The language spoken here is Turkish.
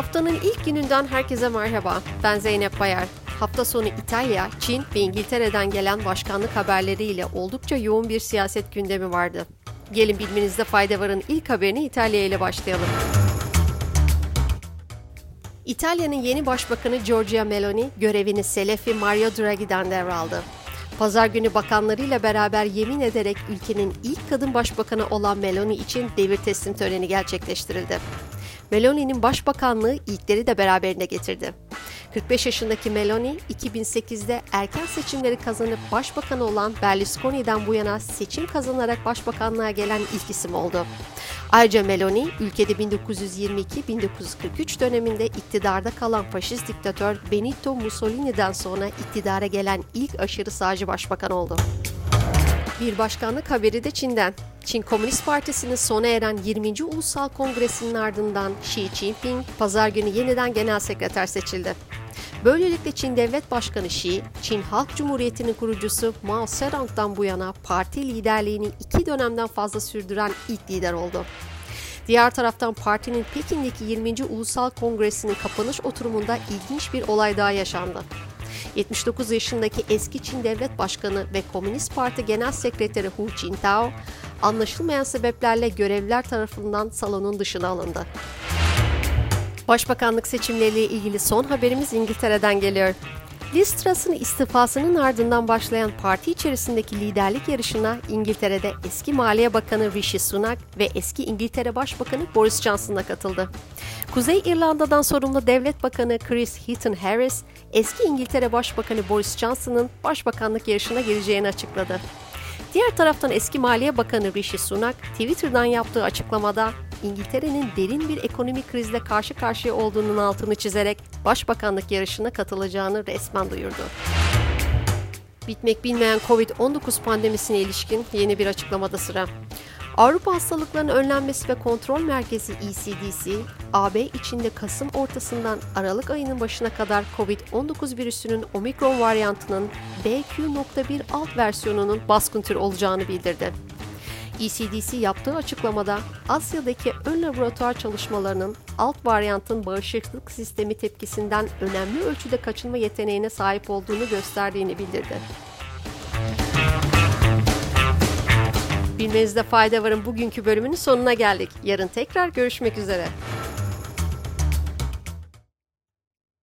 Haftanın ilk gününden herkese merhaba. Ben Zeynep Bayar. Hafta sonu İtalya, Çin ve İngiltere'den gelen başkanlık haberleriyle oldukça yoğun bir siyaset gündemi vardı. Gelin bilmenizde fayda varın ilk haberini İtalya ile başlayalım. İtalya'nın yeni başbakanı Giorgia Meloni görevini Selefi Mario Draghi'den devraldı. Pazar günü bakanlarıyla beraber yemin ederek ülkenin ilk kadın başbakanı olan Meloni için devir teslim töreni gerçekleştirildi. Meloni'nin başbakanlığı ilkleri de beraberinde getirdi. 45 yaşındaki Meloni 2008'de erken seçimleri kazanıp başbakan olan Berlusconi'den bu yana seçim kazanarak başbakanlığa gelen ilk isim oldu. Ayrıca Meloni ülkede 1922-1943 döneminde iktidarda kalan faşist diktatör Benito Mussolini'den sonra iktidara gelen ilk aşırı sağcı başbakan oldu. Bir başkanlık haberi de Çin'den. Çin Komünist Partisi'nin sona eren 20. Ulusal Kongresi'nin ardından Xi Jinping pazar günü yeniden genel sekreter seçildi. Böylelikle Çin Devlet Başkanı Xi, Çin Halk Cumhuriyeti'nin kurucusu Mao Zedong'dan bu yana parti liderliğini iki dönemden fazla sürdüren ilk lider oldu. Diğer taraftan partinin Pekin'deki 20. Ulusal Kongresi'nin kapanış oturumunda ilginç bir olay daha yaşandı. 79 yaşındaki eski Çin Devlet Başkanı ve Komünist Parti Genel Sekreteri Hu Jintao, anlaşılmayan sebeplerle görevliler tarafından salonun dışına alındı. Başbakanlık seçimleriyle ilgili son haberimiz İngiltere'den geliyor. Liz Truss'ın istifasının ardından başlayan parti içerisindeki liderlik yarışına İngiltere'de eski Maliye Bakanı Rishi Sunak ve eski İngiltere Başbakanı Boris Johnson da katıldı. Kuzey İrlanda'dan sorumlu Devlet Bakanı Chris Heaton Harris, eski İngiltere Başbakanı Boris Johnson'ın başbakanlık yarışına gireceğini açıkladı. Diğer taraftan eski Maliye Bakanı Rishi Sunak, Twitter'dan yaptığı açıklamada İngiltere'nin derin bir ekonomik krizle karşı karşıya olduğunun altını çizerek başbakanlık yarışına katılacağını resmen duyurdu. Bitmek bilmeyen Covid-19 pandemisine ilişkin yeni bir açıklamada sıra. Avrupa Hastalıklarının Önlenmesi ve Kontrol Merkezi ECDC, AB içinde Kasım ortasından Aralık ayının başına kadar COVID-19 virüsünün omikron varyantının BQ.1 alt versiyonunun baskın tür olacağını bildirdi. ECDC yaptığı açıklamada Asya'daki ön laboratuvar çalışmalarının alt varyantın bağışıklık sistemi tepkisinden önemli ölçüde kaçınma yeteneğine sahip olduğunu gösterdiğini bildirdi. Bilmenizde fayda varın bugünkü bölümünün sonuna geldik. Yarın tekrar görüşmek üzere.